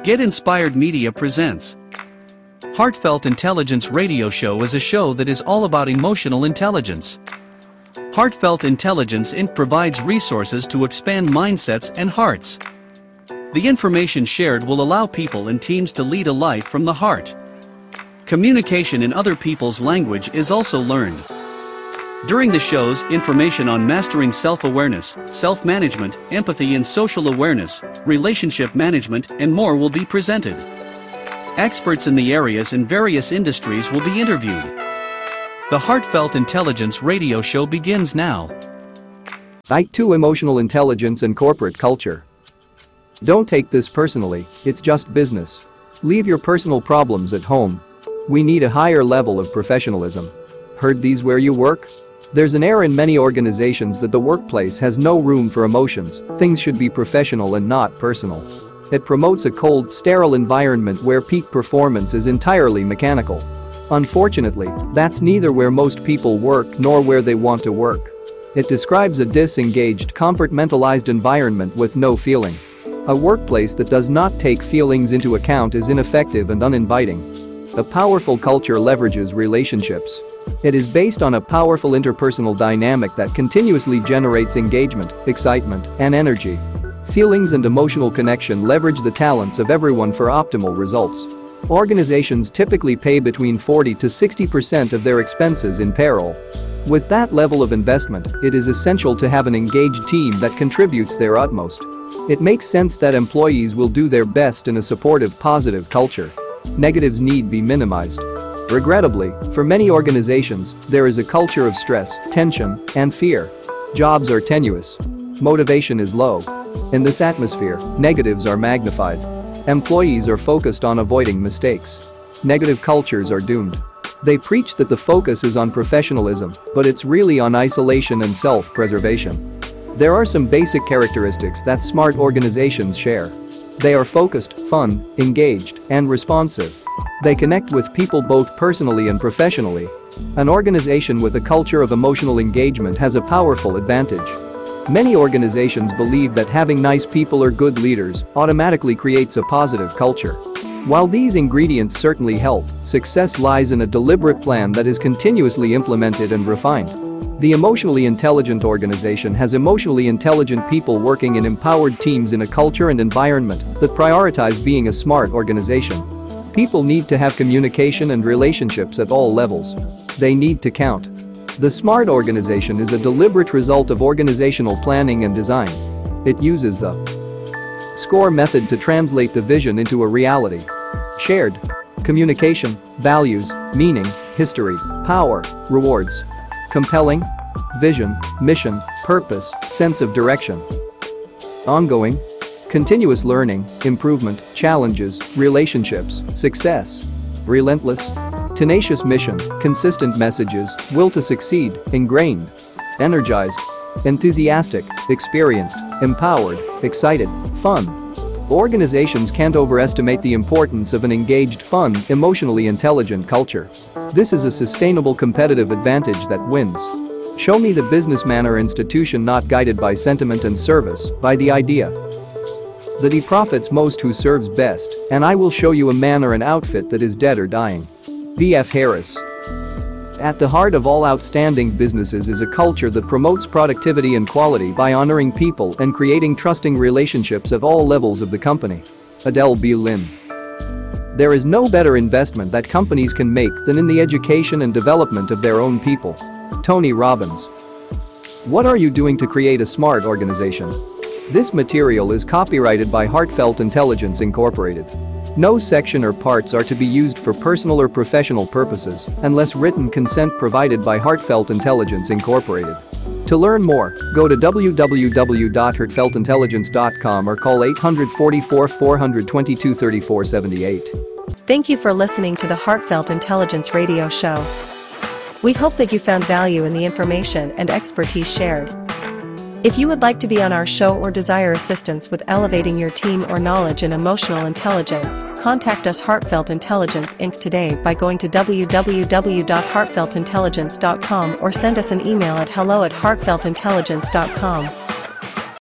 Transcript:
Get Inspired Media presents Heartfelt Intelligence Radio Show is a show that is all about emotional intelligence. Heartfelt Intelligence Inc. provides resources to expand mindsets and hearts. The information shared will allow people and teams to lead a life from the heart. Communication in other people's language is also learned. During the shows, information on mastering self-awareness, self-management, empathy and social awareness, relationship management, and more will be presented. Experts in the areas and various industries will be interviewed. The Heartfelt Intelligence radio show begins now. Site 2 Emotional Intelligence and Corporate Culture. Don't take this personally, it's just business. Leave your personal problems at home. We need a higher level of professionalism. Heard these where you work? There's an air in many organizations that the workplace has no room for emotions, things should be professional and not personal. It promotes a cold, sterile environment where peak performance is entirely mechanical. Unfortunately, that's neither where most people work nor where they want to work. It describes a disengaged, compartmentalized environment with no feeling. A workplace that does not take feelings into account is ineffective and uninviting. A powerful culture leverages relationships. It is based on a powerful interpersonal dynamic that continuously generates engagement, excitement, and energy. Feelings and emotional connection leverage the talents of everyone for optimal results. Organizations typically pay between 40 to 60% of their expenses in payroll. With that level of investment, it is essential to have an engaged team that contributes their utmost. It makes sense that employees will do their best in a supportive, positive culture. Negatives need be minimized. Regrettably, for many organizations, there is a culture of stress, tension, and fear. Jobs are tenuous. Motivation is low. In this atmosphere, negatives are magnified. Employees are focused on avoiding mistakes. Negative cultures are doomed. They preach that the focus is on professionalism, but it's really on isolation and self-preservation. There are some basic characteristics that smart organizations share. They are focused, fun, engaged, and responsive. They connect with people both personally and professionally. An organization with a culture of emotional engagement has a powerful advantage. Many organizations believe that having nice people or good leaders automatically creates a positive culture. While these ingredients certainly help, success lies in a deliberate plan that is continuously implemented and refined. The emotionally intelligent organization has emotionally intelligent people working in empowered teams in a culture and environment that prioritize being a smart organization. People need to have communication and relationships at all levels. They need to count. The SMART organization is a deliberate result of organizational planning and design. It uses the SCORE method to translate the vision into a reality. Shared communication, values, meaning, history, power, rewards. Compelling vision, mission, purpose, sense of direction. Ongoing Continuous learning, improvement, challenges, relationships, success. Relentless. Tenacious mission, consistent messages, will to succeed, ingrained. Energized. Enthusiastic, experienced, empowered, excited, fun. Organizations can't overestimate the importance of an engaged, fun, emotionally intelligent culture. This is a sustainable competitive advantage that wins. Show me the businessman or institution not guided by sentiment and service, by the idea. That he profits most who serves best, and I will show you a man or an outfit that is dead or dying. B.F. Harris. At the heart of all outstanding businesses is a culture that promotes productivity and quality by honoring people and creating trusting relationships at all levels of the company. Adele B. Lynn. There is no better investment that companies can make than in the education and development of their own people. Tony Robbins. What are you doing to create a smart organization? This material is copyrighted by Heartfelt Intelligence Incorporated. No section or parts are to be used for personal or professional purposes unless written consent provided by Heartfelt Intelligence Incorporated. To learn more, go to www.heartfeltintelligence.com or call 844 422 3478. Thank you for listening to the Heartfelt Intelligence Radio Show. We hope that you found value in the information and expertise shared. If you would like to be on our show or desire assistance with elevating your team or knowledge in emotional intelligence, contact us Heartfelt Intelligence Inc. today by going to www.heartfeltintelligence.com or send us an email at hello at heartfeltintelligence.com.